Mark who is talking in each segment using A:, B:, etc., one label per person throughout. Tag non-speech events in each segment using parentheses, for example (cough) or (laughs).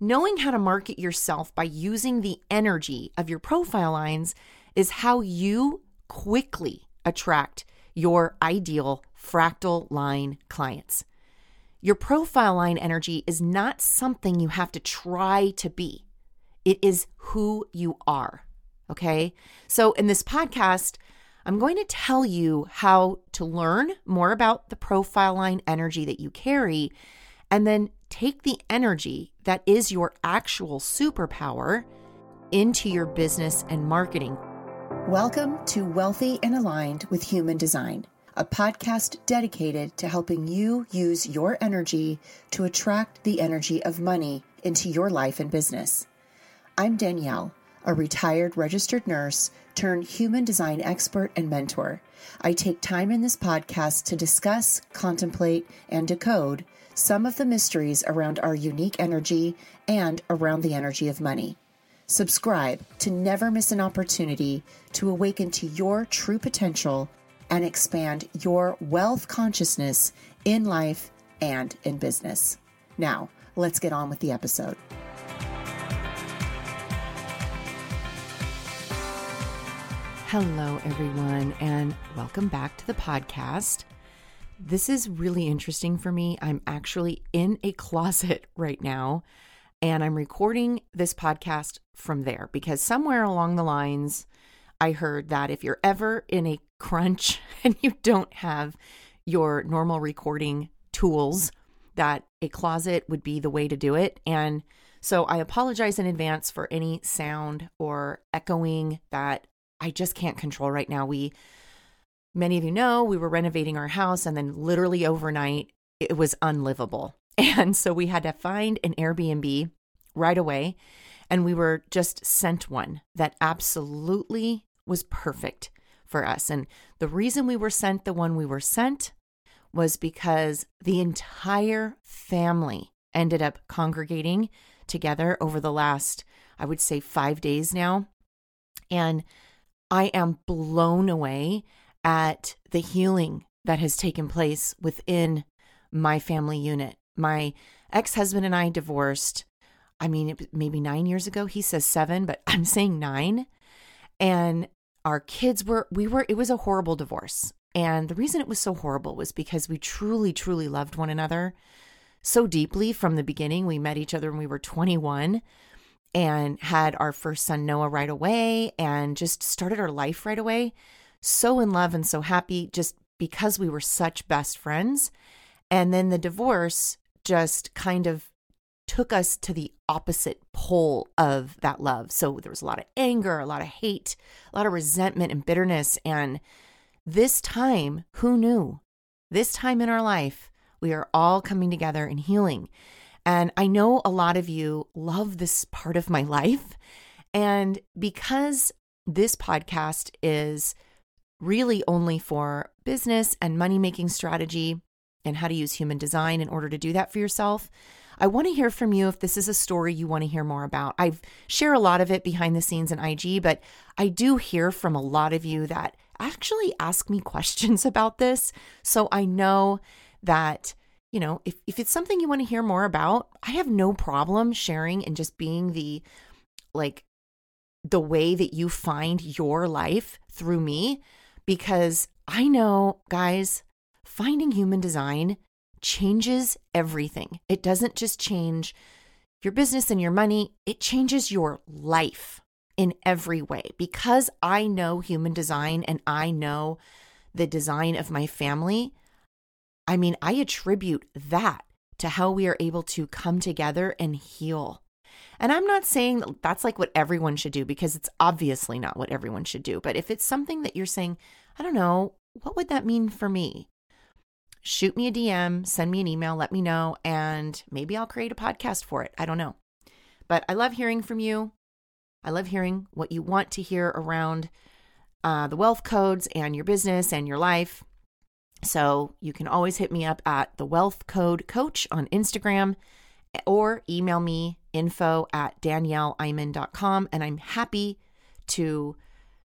A: knowing how to market yourself by using the energy of your profile lines is how you quickly attract your ideal fractal line clients. Your profile line energy is not something you have to try to be, it is who you are. Okay. So, in this podcast, I'm going to tell you how to learn more about the profile line energy that you carry and then take the energy that is your actual superpower into your business and marketing.
B: Welcome to Wealthy and Aligned with Human Design a podcast dedicated to helping you use your energy to attract the energy of money into your life and business. I'm Danielle, a retired registered nurse turned human design expert and mentor. I take time in this podcast to discuss, contemplate, and decode some of the mysteries around our unique energy and around the energy of money. Subscribe to never miss an opportunity to awaken to your true potential and expand your wealth consciousness in life and in business. Now, let's get on with the episode.
A: Hello, everyone, and welcome back to the podcast. This is really interesting for me. I'm actually in a closet (laughs) right now, and I'm recording this podcast from there because somewhere along the lines, I heard that if you're ever in a crunch (laughs) and you don't have your normal recording tools, that a closet would be the way to do it. And so I apologize in advance for any sound or echoing that I just can't control right now. We, many of you know, we were renovating our house and then literally overnight it was unlivable. (laughs) And so we had to find an Airbnb right away. And we were just sent one that absolutely was perfect for us. And the reason we were sent the one we were sent was because the entire family ended up congregating together over the last, I would say, five days now. And I am blown away at the healing that has taken place within my family unit. My ex husband and I divorced, I mean, maybe nine years ago. He says seven, but (laughs) I'm saying nine. And our kids were, we were, it was a horrible divorce. And the reason it was so horrible was because we truly, truly loved one another so deeply from the beginning. We met each other when we were 21 and had our first son, Noah, right away and just started our life right away. So in love and so happy just because we were such best friends. And then the divorce just kind of took us to the opposite pole of that love. So there was a lot of anger, a lot of hate, a lot of resentment and bitterness. And this time, who knew? This time in our life, we are all coming together and healing. And I know a lot of you love this part of my (laughs) life. And because this podcast is really only for business and money making strategy and how to use human design in order to do that for yourself, I want to hear from you if this is a story you want to hear more about. I share a lot of it behind the scenes in IG, but I do hear from a lot of you that actually ask me (laughs) questions about this. So I know that, you know, if, if it's something you want to hear more about, I have no problem sharing and just being the like the way that you find your life through me because I know, guys, finding human design changes everything. It doesn't just change your business and your money, it changes your life in every way. Because I know human design and I know the design of my family, I mean, I attribute that to how we are able to come together and heal. And I'm not saying that that's like what everyone should do because it's obviously not what everyone should do. But if it's something that you're saying, I don't know, what would that mean for me? shoot me a DM, send me an email, let me know, and maybe I'll create a podcast for it. I don't know. But I love hearing from you. I love hearing what you want to hear around uh, the wealth codes and your business and your life. So you can always hit me up at the wealth code coach on Instagram or email me info at danielleiman.com. And I'm happy to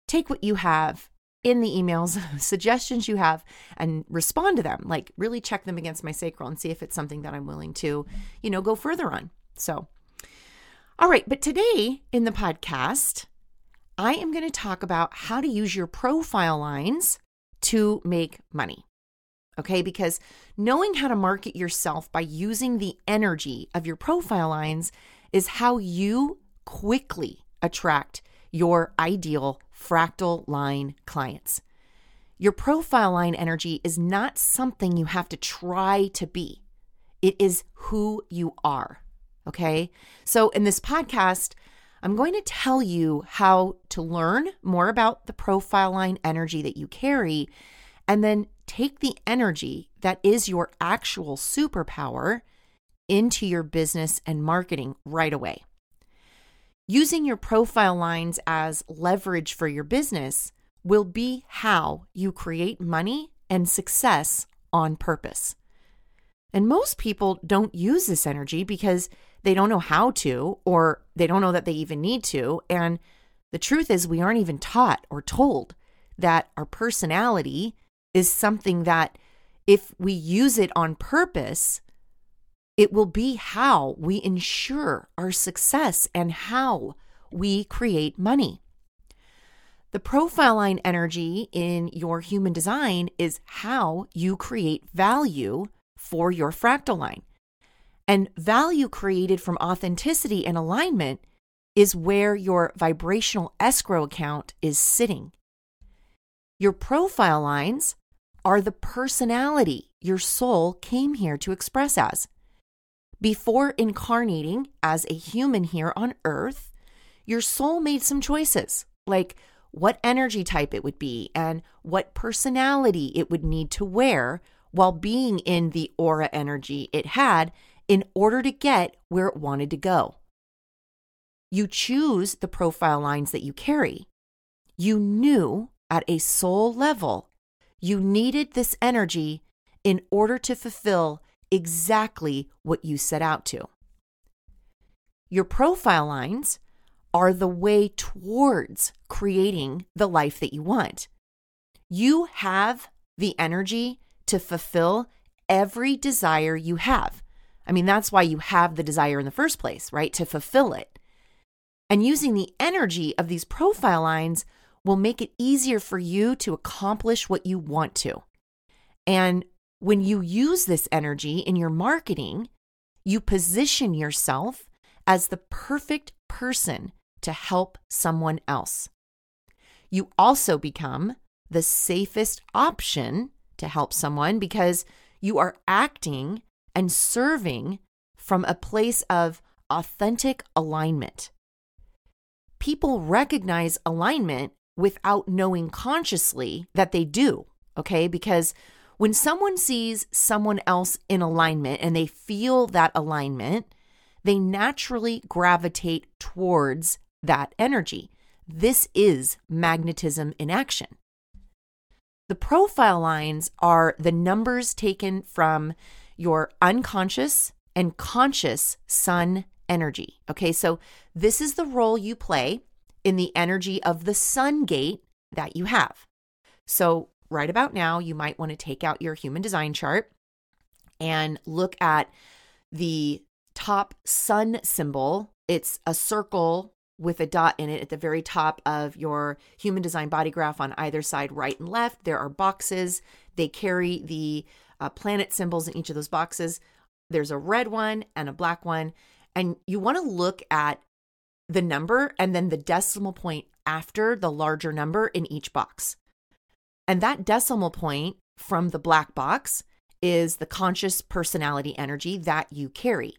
A: take what you have in the emails (laughs) suggestions you have and respond to them like really check them against my sacral and see if it's something that i'm willing to you know go further on so All right, but today in the podcast, I am going to talk about how to use your profile lines to make money. Okay, because knowing how to market yourself by using the energy of your profile lines is how you quickly attract your ideal fractal line clients. Your profile line energy is not something you have to try to be, it is who you are. Okay. So, in this podcast, I'm going to tell you how to learn more about the profile line energy that you carry and then take the energy that is your actual superpower into your business and marketing right away. Using your profile lines as leverage for your business will be how you create money and success on purpose. And most people don't use this energy because they don't know how to, or they don't know that they even need to. And the truth is, we aren't even taught or told that our personality is something that, if we use it on purpose, it will be how we ensure our success and how we create money. The profile line energy in your human design is how you create value for your fractal line. And value created from authenticity and alignment is where your vibrational escrow account is sitting. Your profile lines are the personality your soul came here to express as. Before incarnating as a human here on earth, your soul made some choices, like what energy type it would be and what personality it would need to wear while being in the aura energy it had in order to get where it wanted to go. You choose the profile lines that you carry. You knew at a soul level you needed this energy in order to fulfill exactly what you set out to. Your profile lines are the way towards creating the life that you want. You have the energy to fulfill every desire you have. I mean, that's why you have the desire in the first place, right? To fulfill it. And using the energy of these profile lines will make it easier for you to accomplish what you want to. And when you use this energy in your marketing, you position yourself as the perfect person to help someone else. You also become the safest option to help someone because you are acting and serving from a place of authentic alignment. People recognize alignment without knowing consciously that they do, okay? Because when someone sees someone else in alignment and they feel that alignment, they naturally gravitate towards that energy. This is magnetism in action. The profile lines are the numbers taken from your unconscious and conscious sun energy. Okay, so this is the role you play in the energy of the sun gate that you have. So right about now, you might want to take out your human design chart and look at the top sun symbol. It's a circle with a dot in it at the very top of your human design body graph on either side, right and left. There are boxes. They carry the uh, planet symbols in each of those boxes. There's a red one and a black one. And you want to look at the number and then the decimal point after the larger number in each box. And that decimal point from the black box is the conscious personality energy that you carry.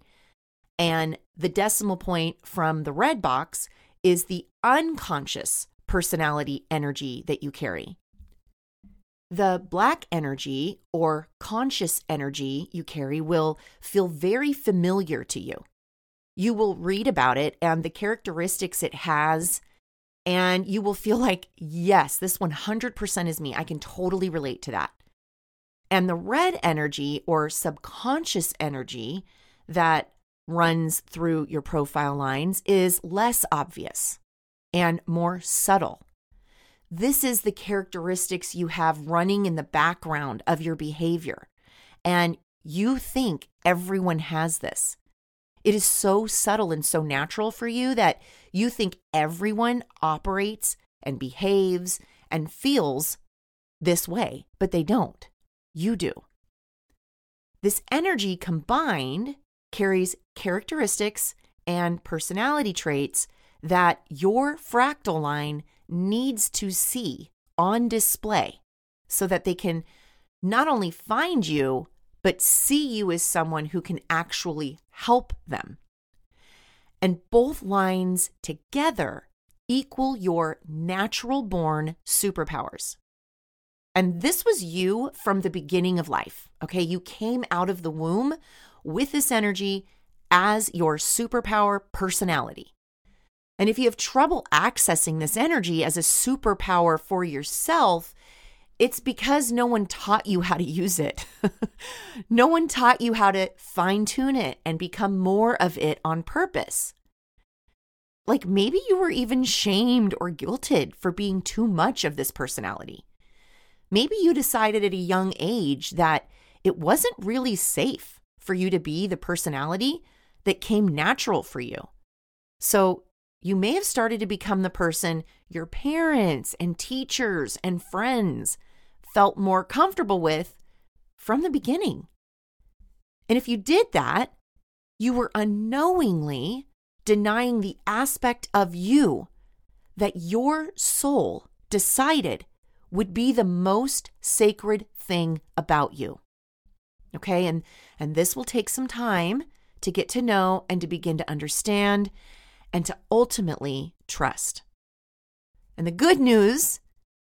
A: And the decimal point from the red box is the unconscious personality energy that you carry. The black energy or conscious energy you carry will feel very familiar to you. You will read about it and the characteristics it has and you will feel like, yes, this 100% is me. I can totally relate to that. And the red energy or subconscious energy that runs through your profile lines is less obvious and more subtle. This is the characteristics you have running in the background of your behavior. And you think everyone has this. It is so subtle and so natural for you that you think everyone operates and behaves and feels this way, but they don't. You do. This energy combined carries characteristics and personality traits that your fractal line needs to see on display so that they can not only find you, but see you as someone who can actually help them. And both lines together equal your natural born superpowers. And this was you from the beginning of life. Okay. You came out of the womb with this energy as your superpower personality. And if you have trouble accessing this energy as a superpower for yourself, it's because no one taught you how to use it. (laughs) no one taught you how to fine tune it and become more of it on purpose. Like maybe you were even shamed or guilted for being too much of this personality. Maybe you decided at a young age that it wasn't really safe for you to be the personality that came natural for you. So you may have started to become the person your parents and teachers and friends felt more comfortable with from the beginning. And if you did that, you were unknowingly denying the aspect of you that your soul decided would be the most sacred thing about you. Okay? And and this will take some time to get to know and to begin to understand and to ultimately trust. And the good news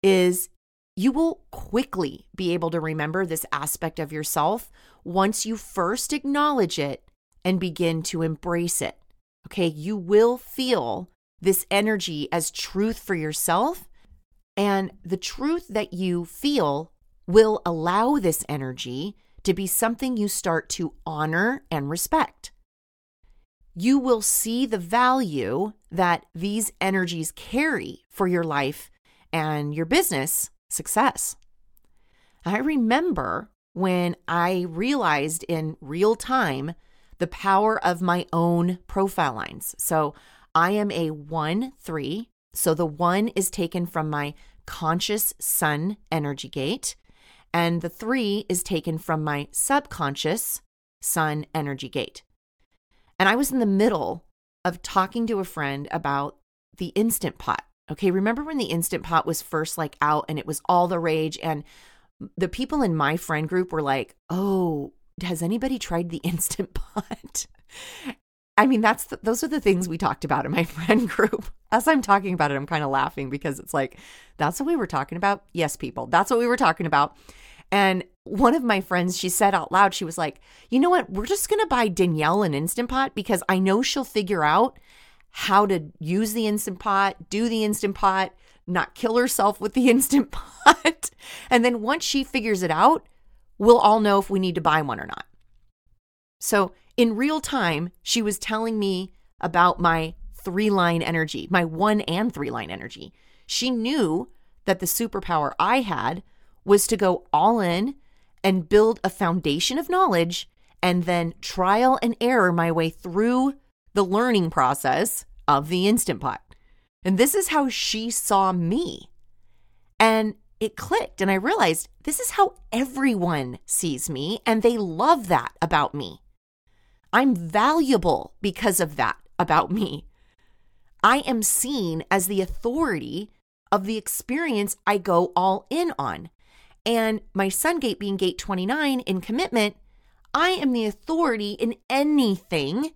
A: is you will quickly be able to remember this aspect of yourself once you first acknowledge it and begin to embrace it. Okay, you will feel this energy as truth for yourself, and the truth that you feel will allow this energy to be something you start to honor and respect. You will see the value that these energies carry for your life and your business success. I remember when I realized in real time the power of my own profile lines. So I am a 1 3. So the 1 is taken from my conscious sun energy gate, and the 3 is taken from my subconscious sun energy gate. And I was in the middle of talking to a friend about the Instant Pot. Okay, remember when the Instant Pot was first like out and it was all the rage and the people in my friend group were like, "Oh, has anybody tried the (laughs) Instant Pot?" I mean, that's the, those are the things we talked about in my (laughs) friend group. As I'm talking about it, I'm kind of laughing because it's like, that's what we were talking about. Yes, people, that's what we were talking about. And one of my friends, she said out loud, she was like, you know what? We're just going to buy Danielle an Instant Pot because I know she'll figure out how to use the Instant Pot, do the Instant Pot, not kill herself with the (laughs) Instant Pot. and then once she figures it out, we'll all know if we need to buy one or not. So in real time, she was telling me about my three line energy, my one and three line energy. She knew that the superpower I had was to go all in and build a foundation of knowledge and then trial and error my way through the learning process of the Instant Pot. And this is how she saw me. And it clicked, and I realized this is how everyone sees me, and they love that about me. I'm valuable because of that about me. I am seen as the authority of the experience I go all in on. And my sun gate being gate 29 in commitment, I am the authority in anything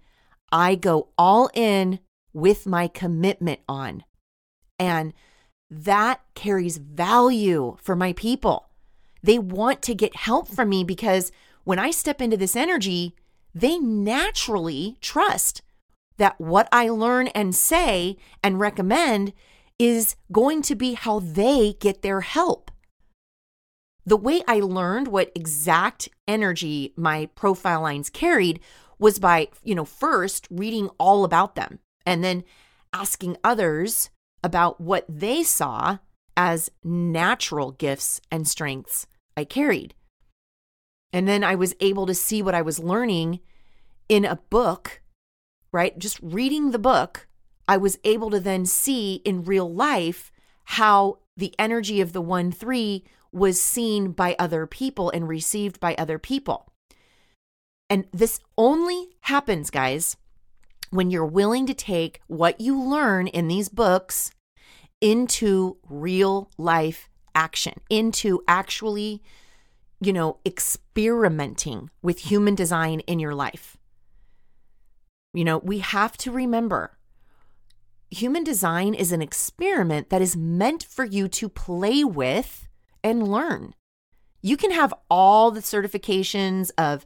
A: I go all in with my commitment on. And that carries value for my people. They want to get help from me because when I step into this energy, they naturally trust that what I learn and say and recommend is going to be how they get their help the way I learned what exact energy my profile lines carried was by, you know, first reading all about them and then asking others about what they saw as natural gifts and strengths I carried. And then I was able to see what I was learning in a book right? Just reading the book, I was able to then see in real life how the energy of the 1 3 was seen by other people and received by other people. And this only happens, guys, when you're willing to take what you learn in these books into real life action, into actually, you know, experimenting with human design in your life. You know, we have to remember human design is an experiment that is meant for you to play with and learn. You can have all the certifications of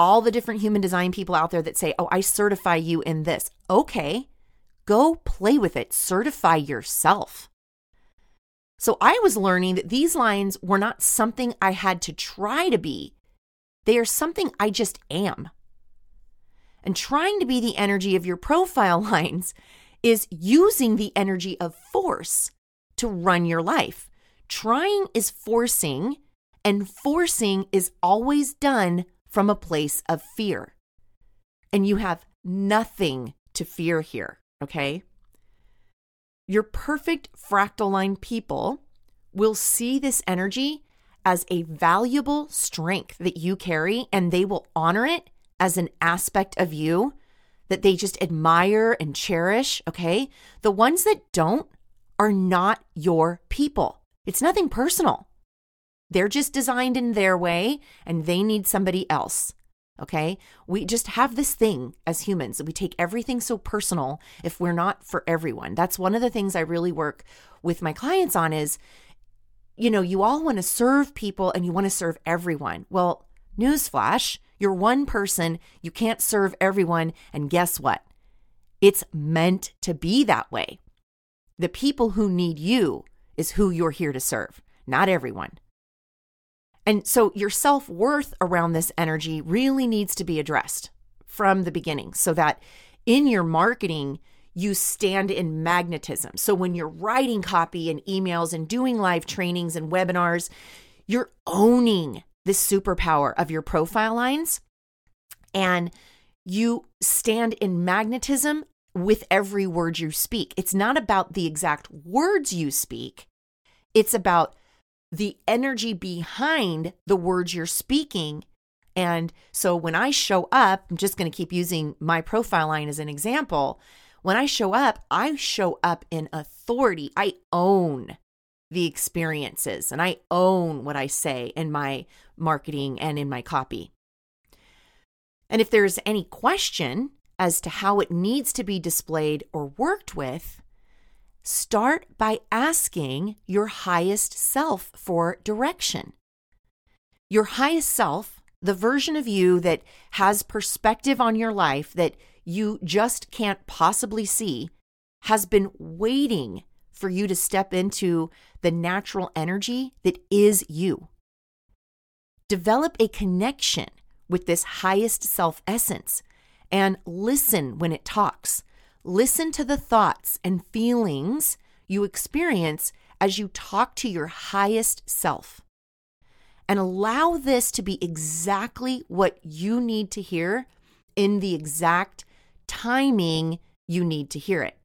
A: all the different human design people out there that say, Oh, I certify you in this. Okay, go play with it, certify yourself. So I was learning that these lines were not something I had to try to be, they are something I just am. And trying to be the energy of your profile (laughs) lines is using the energy of force to run your life. Trying is forcing, and forcing is always done from a place of fear. And you have nothing to fear here, okay? Your perfect fractal line people will see this energy as a valuable strength that you carry, and they will honor it as an aspect of you that they just admire and cherish, okay? The ones that don't are not your people. It's nothing personal. They're just designed in their way and they need somebody else. Okay. We just have this thing as humans. We take everything so personal if we're not for everyone. That's one of the things I really work with my clients on is, you know, you all want to serve people and you want to serve everyone. Well, newsflash, you're one person, you can't serve everyone. And guess what? It's meant to be that way. The people who need you is who you're here to serve, not everyone. And so your self worth around this energy really needs to be addressed from the beginning so that in your marketing, you stand in magnetism. So when you're writing copy and emails and doing live trainings and webinars, you're owning this superpower of your profile lines and you stand in magnetism with every word you speak. It's not about the exact words you speak, it's about the energy behind the words you're speaking. And so when I show up, I'm just going to keep using my profile line as an example. When I show up, I show up in authority. I own the experiences and I own what I say in my marketing and in my copy. And if there's any question as to how it needs to be displayed or worked with, start by asking your highest self for direction. Your highest self, the version of you that has perspective on your life that you just can't possibly see, has been waiting for you to step into the natural energy that is you. Develop a connection with this highest self essence and listen when it talks. Listen to the thoughts and feelings you experience as you talk to your highest self. And allow this to be exactly what you need to hear in the exact timing you need to hear it.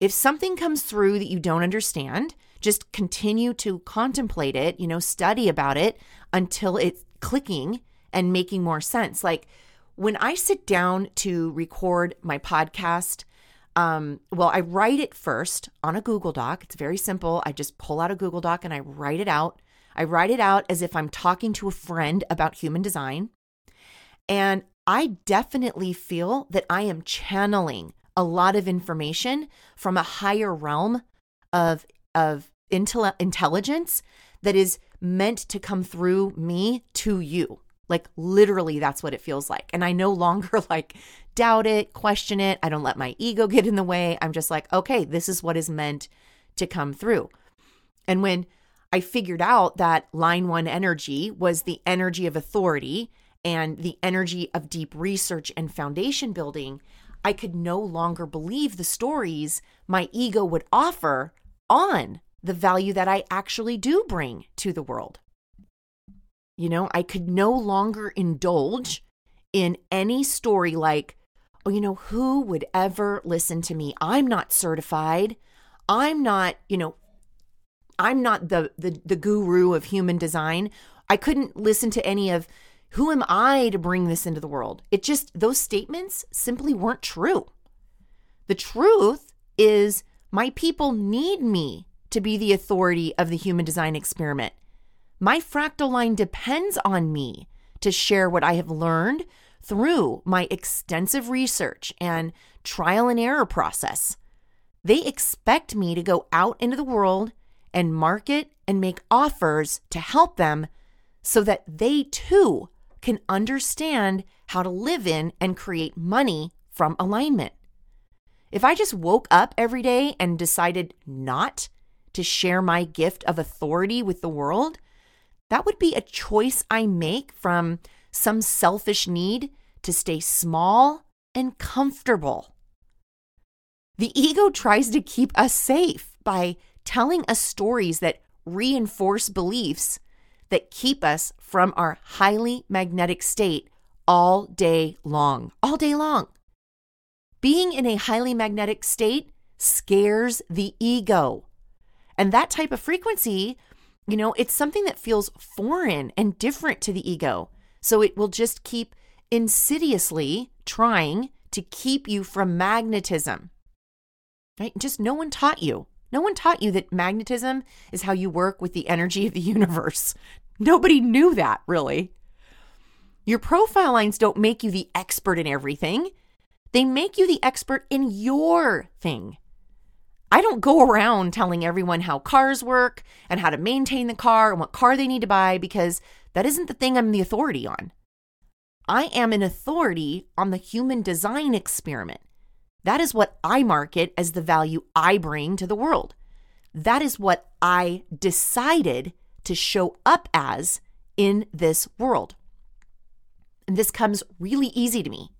A: If something comes through that you don't understand, just continue to contemplate it, you know, study about it until it's clicking and making more sense. Like when I sit down to record my podcast, um, well, I write it first on a Google Doc. It's very simple. I just pull out a Google Doc and I write it out. I write it out as if I'm talking to a friend about human design. And I definitely feel that I am channeling a lot of information from a higher realm of of intel- intelligence that is meant to come through me to you. Like literally that's what it feels like. And I no (laughs) longer like doubt it, question it. I don't let my ego get in the way. I'm just like, okay, this is what is meant to come through. And when I figured out that line 1 energy was the energy of authority and the energy of deep research and foundation building, I could no longer believe the stories my ego would offer on the value that I actually do bring to the world. You know, I could no longer indulge in any story like, oh, you know, who would ever listen to me? I'm not certified. I'm not, you know, I'm not the the the guru of human design. I couldn't listen to any of who am I to bring this into the world? It just those statements simply weren't true. The truth is my people need me to be the authority of the human design experiment. My fractal line depends on me to share what I have learned through my extensive research and trial and error process. They expect me to go out into the world and market and make offers to help them so that they too can understand how to live in and create money from alignment. If I just woke up every day and decided not to share my gift of authority with the world, that would be a choice I make from some selfish need to stay small and comfortable. The ego tries to keep us safe by telling us stories that reinforce beliefs that keep us from our highly magnetic state all day long. All day long. Being in a highly magnetic state scares the ego. And that type of frequency, you know, it's something that feels foreign and different to the ego. So it will just keep insidiously trying to keep you from magnetism. Right? Just no one taught you. No one taught you that magnetism is how you work with the energy of the (laughs) universe. Nobody knew that, really. Your profile lines don't make you the expert in everything, they make you the expert in your thing. I don't go around telling everyone how cars work and how to maintain the car and what car they need to buy because that isn't the thing I'm the authority on. I am an authority on the human design experiment. That is what I market as the value I bring to the world. That is what I decided to show up as in this world. And this comes really easy to me.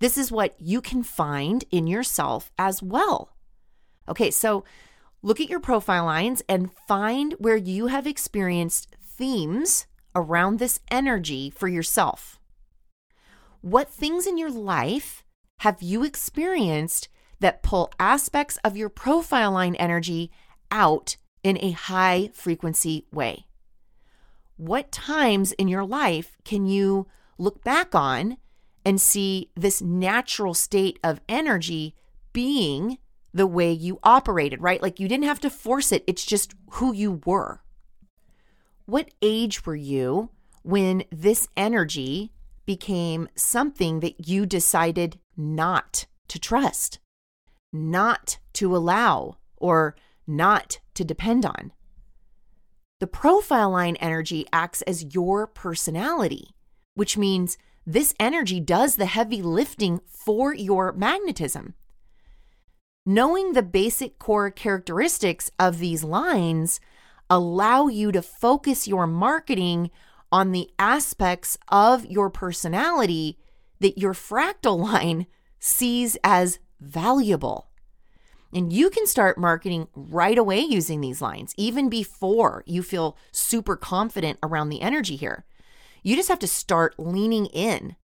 A: This is what you can find in yourself as well. Okay, so look at your profile lines and find where you have experienced themes around this energy for yourself. What things in your life have you experienced that pull aspects of your profile line energy out in a high frequency way? What times in your life can you look back on and see this natural state of energy being the way you operated, right? Like you didn't have to force it, it's just who you were. What age were you when this energy became something that you decided not to trust, not to allow, or not to depend on? The profile line energy acts as your personality, which means this energy does the heavy lifting for your magnetism. Knowing the basic core characteristics of these lines allow you to focus your marketing on the aspects of your personality that your fractal (laughs) line sees as valuable. And you can start marketing right away using these lines, even before you feel super confident around the energy here. You just have to start leaning in,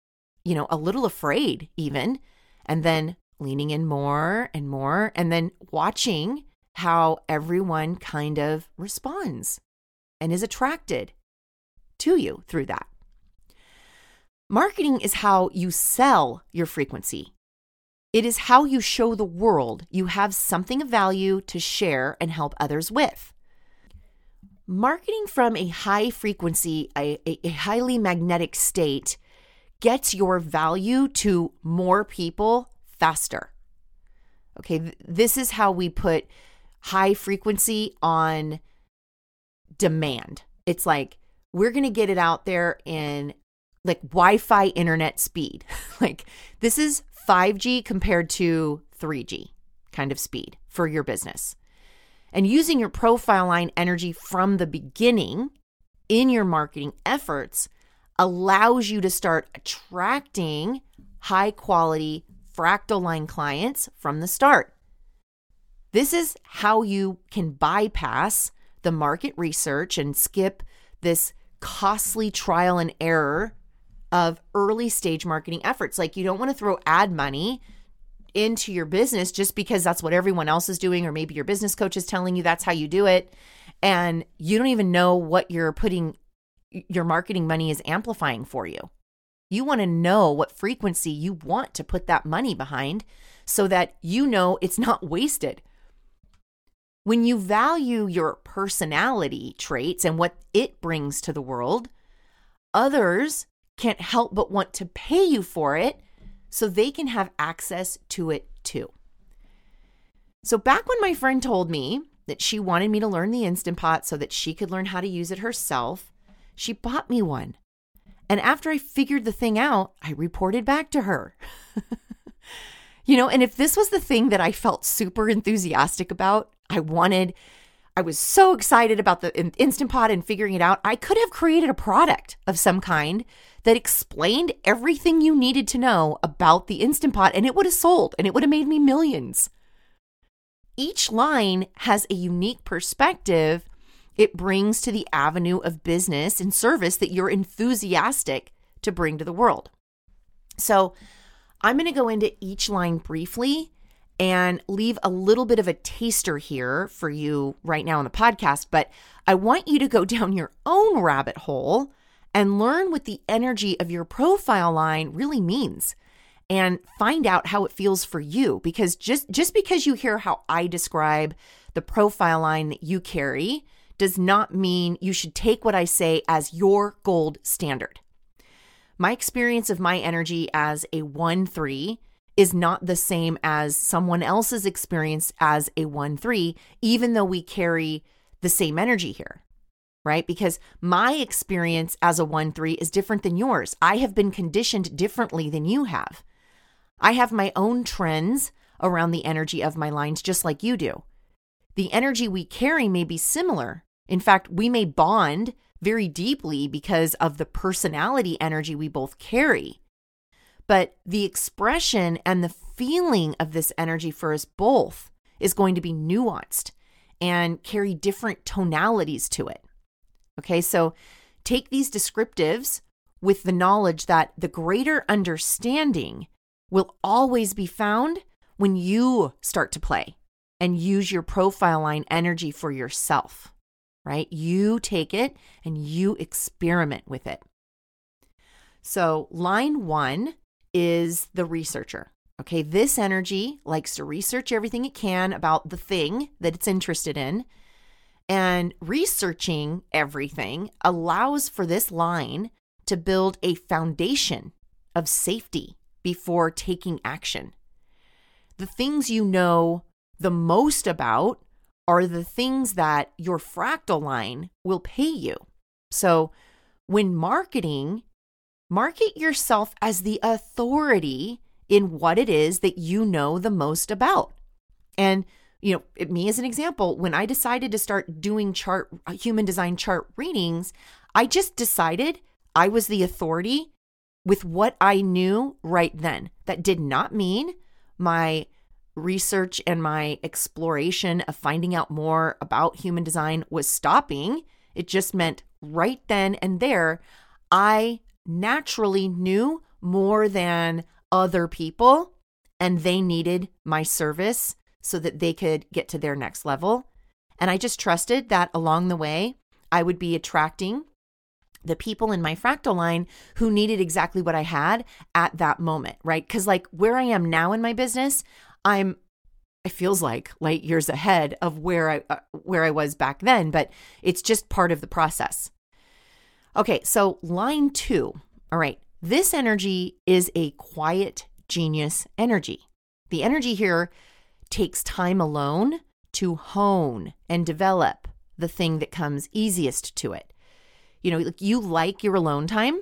A: you know, a little afraid even, and then leaning in more and more, and then watching how everyone kind of responds and is attracted to you through that. Marketing is how you sell your frequency. It is how you show the world you have something of value to share and help others with. Marketing from a high frequency, a, a, highly magnetic state gets your value to more people faster. Okay, this is how we put high frequency on demand. It's like we're going to get it out there in like Wi-Fi internet speed. (laughs) like this is 5G compared to 3G kind of speed for your business. And using your profile line energy from the beginning in your marketing efforts allows you to start attracting high quality fractal line clients from the start. This is how you can bypass the market research and skip this costly trial and error of early stage marketing efforts. Like you don't want to throw ad money into your business just because that's what everyone else is doing, or maybe your business coach is telling you that's how you do it. And you don't even know what you're putting your marketing money is amplifying for you. You want to know what frequency you want to put that money behind so that you know it's not (laughs) wasted. When you value your personality traits and what it brings to the world, others can't help but want to pay you for it so they can have access to it too. So, back when my friend told me that she wanted me to learn the Instant Pot so that she could learn how to use it herself, she bought me one. And after I figured the thing out, I reported back to her. (laughs) you know, and if this was the thing that I felt super enthusiastic about, I wanted, I was so excited about the Instant Pot and figuring it out, I could have created a product of some kind that explained everything you needed to know about the Instant Pot and it would have sold and it would have made me millions. Each line has a unique perspective it brings to the avenue of business and service that you're enthusiastic to bring to the world. So, I'm going to go into each line briefly and leave a little bit of a taster here for you right now on the podcast, but I want you to go (laughs) down your own rabbit hole and learn what the energy of your profile line really means and find out how it feels for you because just just because you hear how I describe the profile line that you carry does not mean you should take what I say as your gold standard. My experience of my energy as a 1 3 is not the same as someone else's experience as a 1 3, even though we carry the same energy here right? Because my experience as a 1 3 is different than yours. I have been conditioned differently than you have. I have my own trends around the energy of my lines, just like you do. The energy we carry may be similar. In fact, we may bond very deeply because of the personality energy we both carry. But the expression and the feeling of this energy for us both is going to be nuanced and carry different tonalities to it. Okay, so take these descriptives with the knowledge that the greater understanding will always be found when you start to play and use your profile line energy for yourself, right? You take it and you experiment with it. So, line one is the researcher. Okay, this energy likes to research everything it can about the thing that it's interested in and researching everything allows for this line to build a foundation of safety before taking action. The things you know the most about are the things that your fractal line will pay you. So, when marketing, market yourself as the authority in what it is that you know the most about. And you know, me as an example, when I decided to start doing chart human design chart readings, I just decided I was the authority with what I knew right then. That did not mean my research and my exploration of finding out more about human design was stopping. It just meant right then and there, I naturally knew more than other people and they needed my service so that they could get to their next level. And I just trusted that along the way, I would be attracting the people in my fractal line who needed exactly what I had at that moment, right? Cuz like where I am now in my business, I'm it feels like light years ahead of where I uh, where I was back then, but it's just part of the process. Okay, so line 2. All right. This energy is a quiet genius energy. The energy here takes time alone to hone and develop the thing that comes easiest to it. You know, you like your alone time,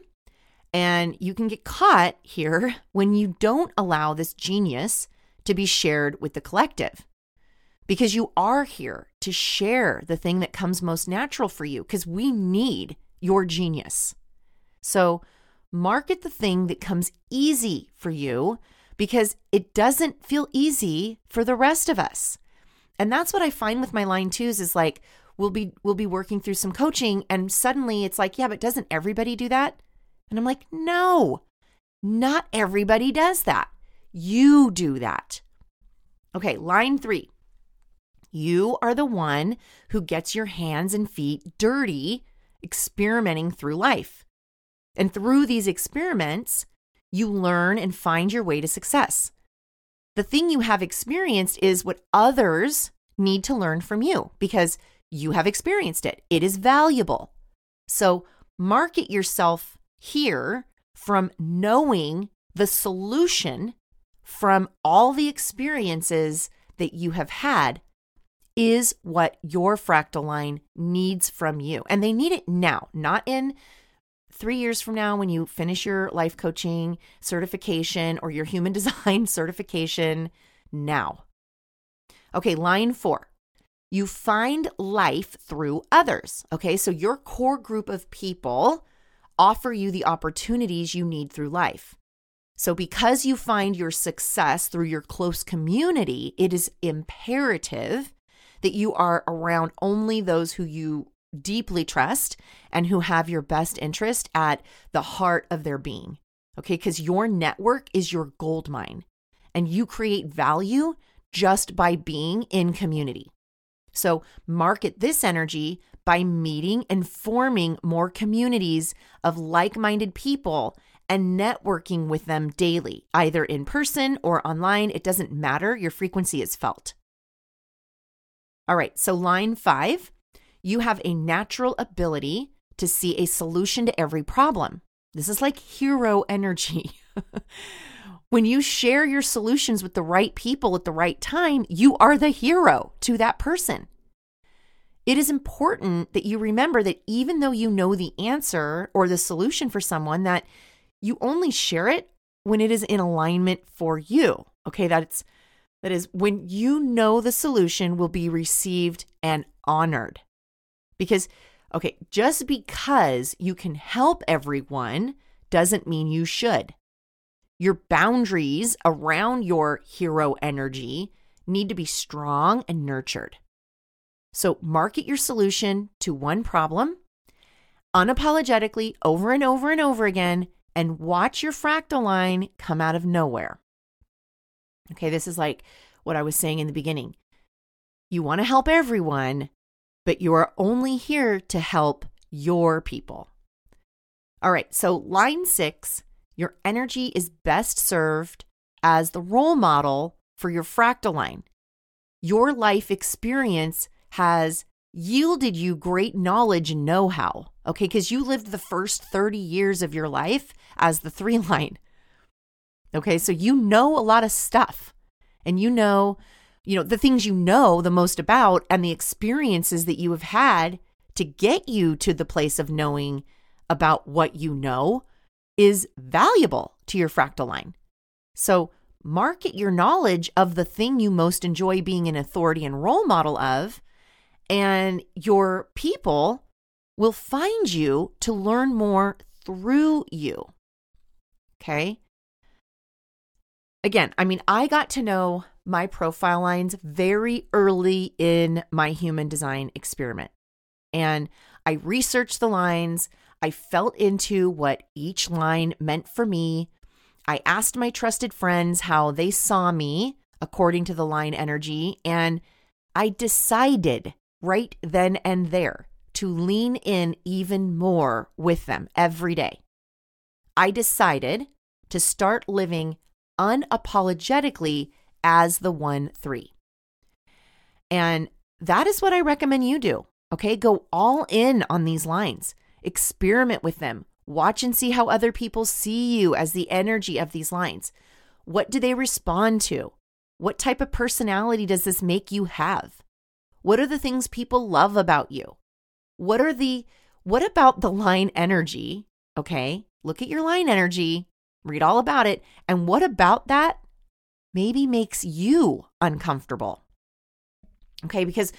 A: and you can get caught here (laughs) when you don't allow this genius to be shared with the collective. Because you are here to share the thing that comes most natural for you, because we need your genius. So, market the thing that comes easy for you because it doesn't feel easy for the rest of us. And that's what I find with my line twos is like we'll be we'll be working through some coaching and suddenly it's like, yeah, but doesn't everybody do that? And I'm like, no, not everybody does that. You do that. Okay, line three. You are the one who gets your hands and feet dirty experimenting through life. And through these experiments, you learn and find your way to success. The thing you have experienced is what others need to learn from you because you have experienced it. It is valuable. So market yourself here from knowing the solution from all the experiences that you have had is what your fractal line needs from you. And they need it now, not in three years from now when you finish your life coaching certification or your human (laughs) design certification. Now. Okay, line four. You find life through others. Okay, so your core group of people offer you the opportunities you need through life. So, because you find your success through your close community, it is imperative that you are around only those who you deeply trust and who have your best interest at the heart of their being. Okay, because your network is your gold mine and you create value just by being in community. So, market this energy by meeting and forming more communities of like minded people and networking with them daily, either in person or online. It doesn't matter. Your frequency is felt. All right, so line five, you have a natural ability to see a solution to every problem. This is like hero energy. (laughs) when you share your solutions with the right people at the right time, you are the hero to that person. It is important that you remember that even though you know the answer or the solution for someone that you only share it when it is in alignment for you. Okay, that's that is when you know the solution will be received and honored. Because okay, just because you can help everyone doesn't mean you should. Your boundaries around your hero energy need to be strong and nurtured. So, market your solution to one problem unapologetically over and over and over again and watch your fractal line come out of nowhere. Okay, this is like what I was saying in the beginning. You want to help everyone, but you are only here to help your people. All right, so line six your energy is best served as the role model for your fractal line. Your life experience has yielded you great knowledge and know how, okay? Because you lived the first 30 years of your life as the three line. Okay, so you know a lot of stuff and you know, you know, the things you know the most about and the experiences that you have had to get you to the place of knowing about what you know is valuable to your fractal line. So, market your knowledge of the thing you most enjoy being an authority and role model of and your people will find you to learn more through you. Okay. Again, I mean, I got to know my profile lines very early in my human design experiment. And I researched the lines. I felt into what each line meant for me. I asked my trusted friends how they saw me according to the line energy. And I decided right then and there to lean in even more with them every day. I decided to start living unapologetically as the 1 3. And that is what I recommend you do. Okay, go all in on these lines, experiment with them, watch and see how other people see you as the energy of these lines. What do they respond to? What type of personality does this make you have? What are the things people love about you? What are the what about the line energy? Okay, look at your line energy, read all about it, and what about that maybe makes you uncomfortable? Okay, because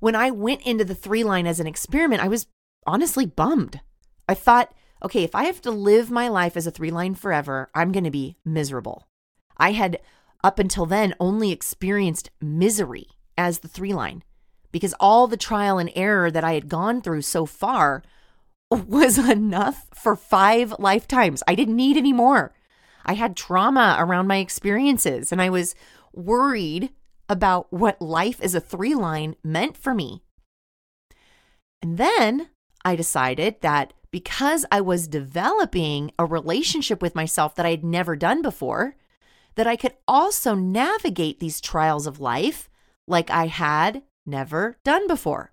A: when I went into the three line as an experiment, I was honestly bummed. I thought, okay, if I have to live my life as a three line forever, I'm going to be miserable. I had up until then only experienced misery as the three line because all the trial and error that I had gone through so far was (laughs) enough for five lifetimes. I didn't need any more. I had trauma around my experiences and I was worried about what life as a three line meant for me. And then I decided that because I was developing a relationship with myself that I had never done before, that I could also navigate these trials of life like I had never done before.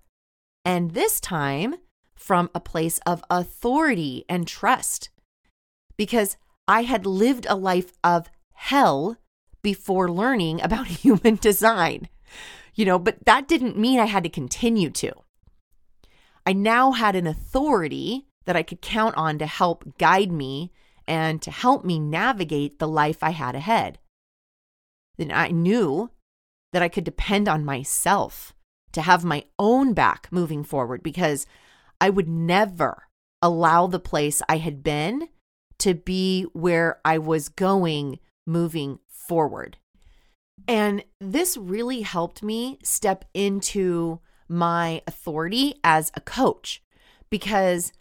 A: And this time from a place of authority and trust. Because I had lived a life of hell before learning (laughs) about human design. You know, but that didn't mean I had to continue to. I now had an authority that I could count on to help guide me and to help me navigate the life I had ahead. Then I knew that I could depend on myself to have my own back moving forward because I would never allow the place I had been to be where I was going moving forward. And this really helped me step into my authority as a coach because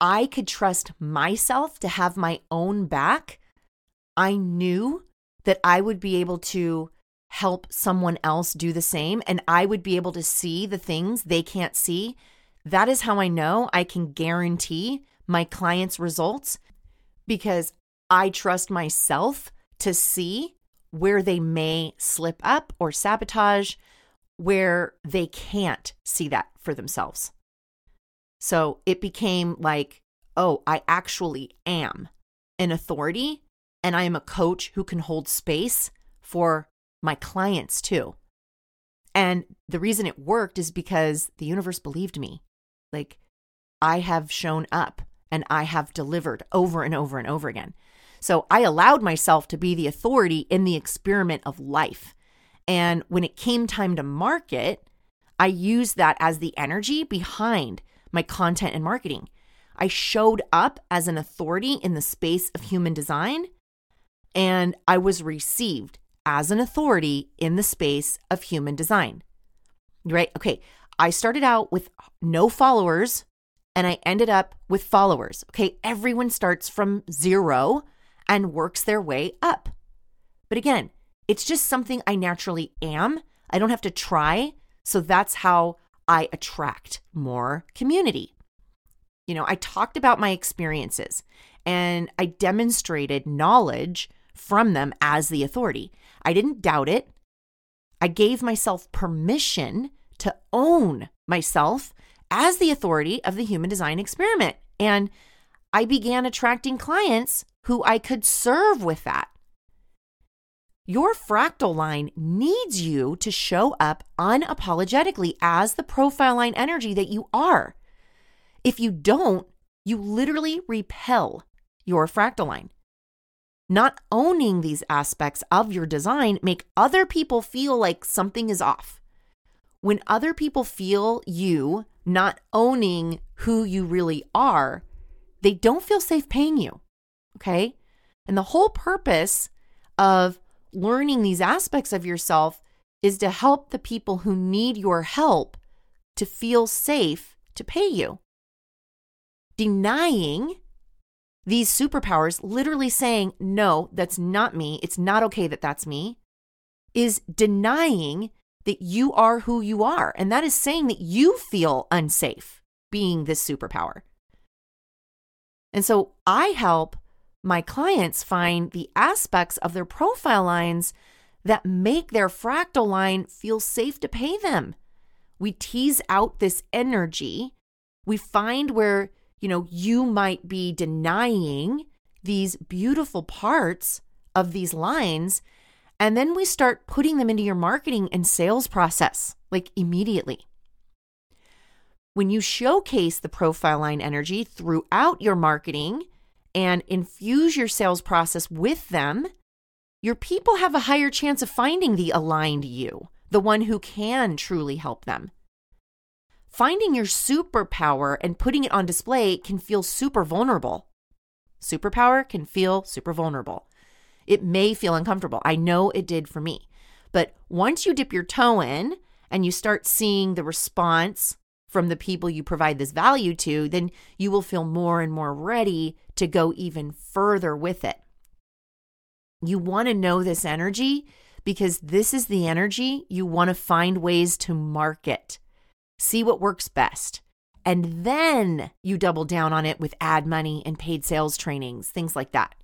A: I could trust myself to have my own back. I knew that I would be able to help someone else do the same and I would be able to see the things they can't see. That is how I know I can guarantee my clients' results because I trust myself to see where they may slip up or sabotage, where they can't see that for themselves. So it became like, oh, I actually am an authority and I am a coach who can hold space for my clients too. And the reason it worked is because the universe believed me. Like I have shown up and I have delivered over and over and over again. So I allowed myself to be the authority in the experiment of life. And when it came time to market, I used that as the energy behind my content and marketing. I showed up as an authority in the space of human design, and I was received as an authority in the space of human design. Right? Okay. I started out with no followers and I ended up with followers. Okay. Everyone starts from zero and works their way up. But again, it's just something I naturally am. I don't have to try. So that's how I attract more community. You know, I talked about my experiences and I demonstrated knowledge from them as the authority. I didn't doubt it. I gave myself permission to own myself as the authority of the human design experiment. And I began attracting clients who I could serve with that. Your fractal line needs you to show up unapologetically as the profile line energy that you are. If you don't, you literally repel your fractal line. Not owning these aspects of your design make other people feel like something is off. When other people feel you not owning who you really are, they don't feel safe paying you. Okay? And the whole purpose of learning these aspects of yourself is to help the people who need your help to feel safe to pay you. Denying these superpowers, literally saying, no, that's not me, it's not okay that that's me, is denying that you are who you are. And that is saying that you feel unsafe being this superpower. And so I help my clients find the aspects of their profile lines that make their fractal line feel safe to pay them. We tease out this energy. We find where, you know, you might be denying these beautiful parts of these lines. And then we start putting them into your marketing and sales process, like immediately. When you showcase the profile line energy throughout your marketing and infuse your sales process with them, your people have a higher chance of finding the aligned you, the one who can truly help them. Finding your superpower and putting it on display can feel super vulnerable. Superpower can feel super vulnerable. It may feel uncomfortable. I know it did for me. But once you dip your toe in and you start seeing the response from the people you provide this value to, then you will feel more and more ready to go even further with it. You want to know this energy because this is the energy you want to find ways to market. See what works best. And then you double down on it with ad money and paid sales trainings, things like that.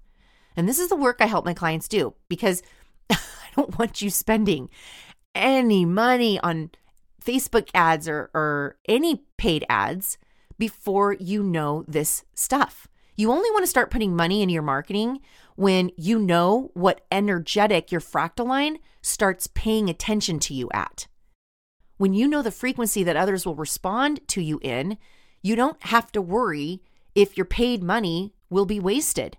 A: And this is the work I help my clients do because (laughs) I don't want you spending any money on Facebook ads or, or any paid ads before you know this stuff. You only want to start putting money into your marketing when you know what energetic your fractal line starts paying attention to you at. When you know the frequency that others will respond to you in, you don't have to worry if your paid money will be wasted.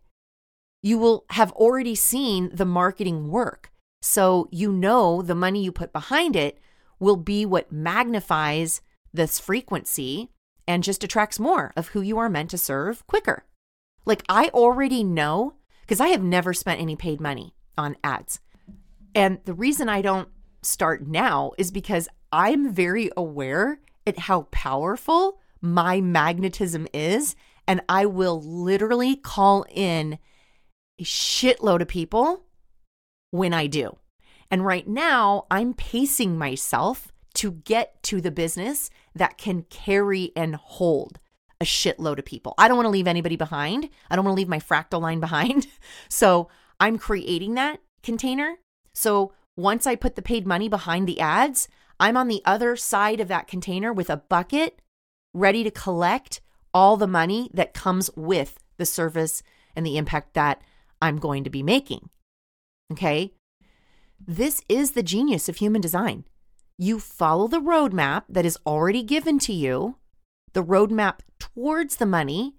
A: You will have already seen the marketing work. So you know the money you put behind it will be what magnifies this frequency and just attracts more of who you are meant to serve quicker. Like I already know because I have never spent any paid money on ads. And the reason I don't start now is because I'm very aware at how powerful my magnetism is. And I will literally call in a shitload of people when I do. And right now, I'm pacing myself to get to the business that can carry and hold a shitload of people. I don't want to leave anybody behind. I don't want to leave my fractal line behind. (laughs) So I'm creating that container. So once I put the paid money behind the ads, I'm on the other side of that container with a bucket ready to collect all the money that comes with the service and the impact that I'm going to be making. Okay. This is the genius of human design. You follow the roadmap that is already given to you the roadmap towards the money,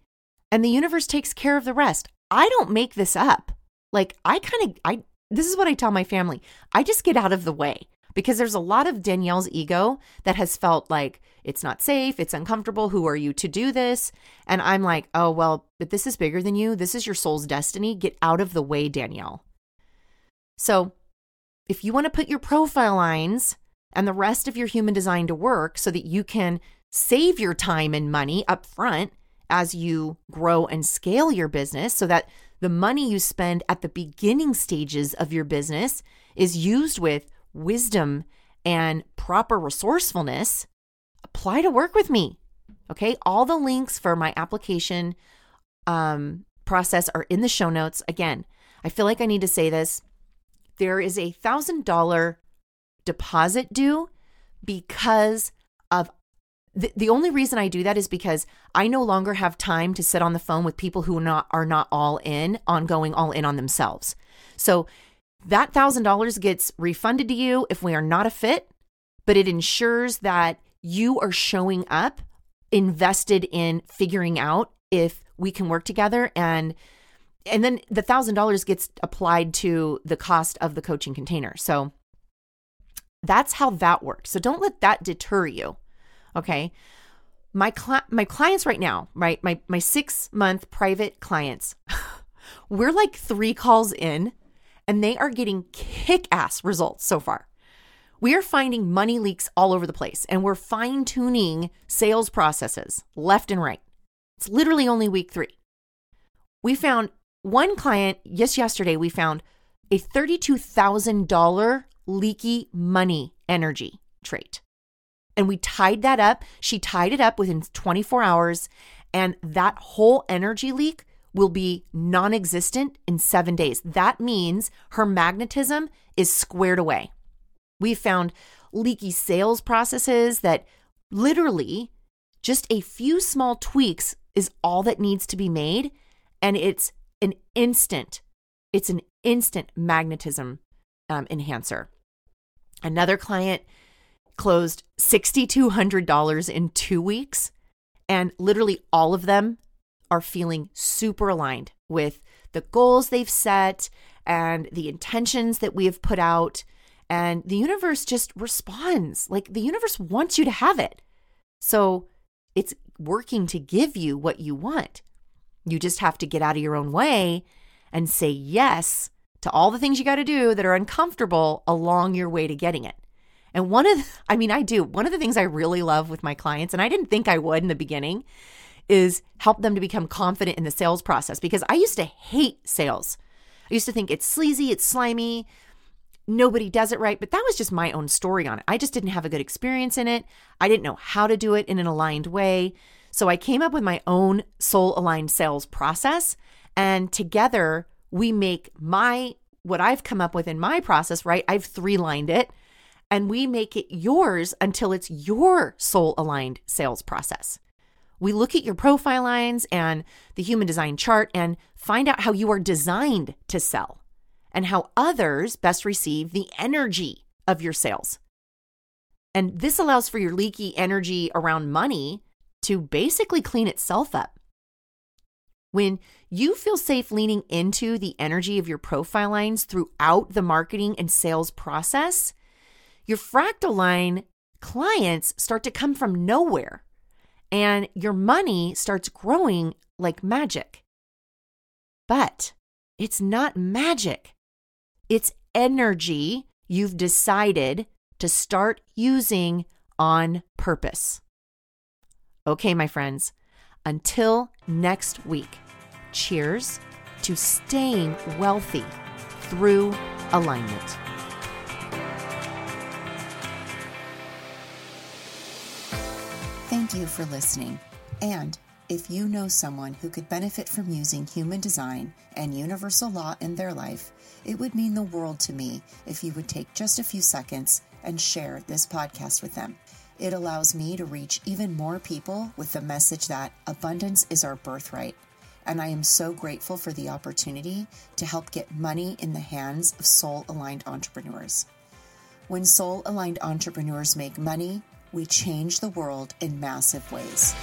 A: and the universe takes care of the rest. I don't make this up. Like I kind of I this is what I tell my family. I just get out of the way because there's a lot of Danielle's ego that has felt like it's not safe, it's uncomfortable. Who are you to do this? And I'm like, "Oh, well, but this is bigger than you. This is your soul's destiny. Get out of the way, Danielle." So, if you want to put your profile lines and the rest of your human design to work so that you can save your time and money up front as you grow and scale your business so that the money you spend at the beginning stages of your business is used with wisdom and proper resourcefulness, apply to work with me. Okay. All the links for my application um, process are in the show notes. Again, I feel like I need to say this. There is a thousand dollar deposit due because of the, the only reason I do that is because I no longer have time to sit on the phone with people who not are not all in on going all in on themselves. So that thousand dollars gets refunded to you if we are not a fit, but it ensures that you are showing up invested in figuring out if we can work together and and then the thousand dollars gets applied to the cost of the coaching container. So that's how that works. So don't let that deter you. Okay. My cl- my clients right now, right? My my 6 month private clients. (laughs) we're like 3 calls in and they are getting kick-ass results so far. We are finding money leaks all over the place and we're fine-tuning sales processes left and right. It's literally only week 3. We found one client, yes, yesterday, we found a $32,000 leaky money energy trait. And we tied that up. She tied it up within 24 hours. And that whole energy leak will be non existent in seven days. That means her magnetism is squared away. We found leaky sales processes that literally just a few small tweaks is all that needs to be made. And it's an instant, it's an instant magnetism um, enhancer. Another client closed $6,200 in two weeks. And literally all of them are feeling super aligned with the goals they've set and the intentions that we have put out. And the universe just responds like the universe wants you to have it. So it's working to give you what you want. You just have to get out of your own way and say yes to all the things you got to do that are uncomfortable along your way to getting it. And one of, the, I mean, I do. One of the things I really love with my clients, and I didn't think I would in the beginning, is help them to become confident in the sales process because I used to hate sales. I used to think it's sleazy, it's slimy, nobody does it right, but that was just my own story on it. I just didn't have a good experience in it. I didn't know how to do it in an aligned way. So I came up with my own soul aligned sales process. And together we make my, what I've come up with in my process, right? I've three lined it and we make it yours until it's your soul aligned sales process. We look at your profile lines and the human design chart and find out how you are designed to sell and how others best receive the energy of your sales. And this allows for your leaky energy around money to basically clean itself up. When you feel safe leaning into the energy of your profile lines throughout the marketing and sales process, your fractal line clients start to come from nowhere and your money starts growing like magic. But it's not magic, it's energy you've decided to start using on purpose. Okay, my friends, until next week, cheers to staying wealthy through alignment.
B: Thank you for listening. And if you know someone who could benefit from using human design and universal law in their life, it would mean the world to me if you would take just a few seconds and share this podcast with them. It allows me to reach even more people with the message that abundance is our birthright. And I am so grateful for the opportunity to help get money in the hands of soul aligned entrepreneurs. When soul aligned entrepreneurs make money, we change the world in massive ways.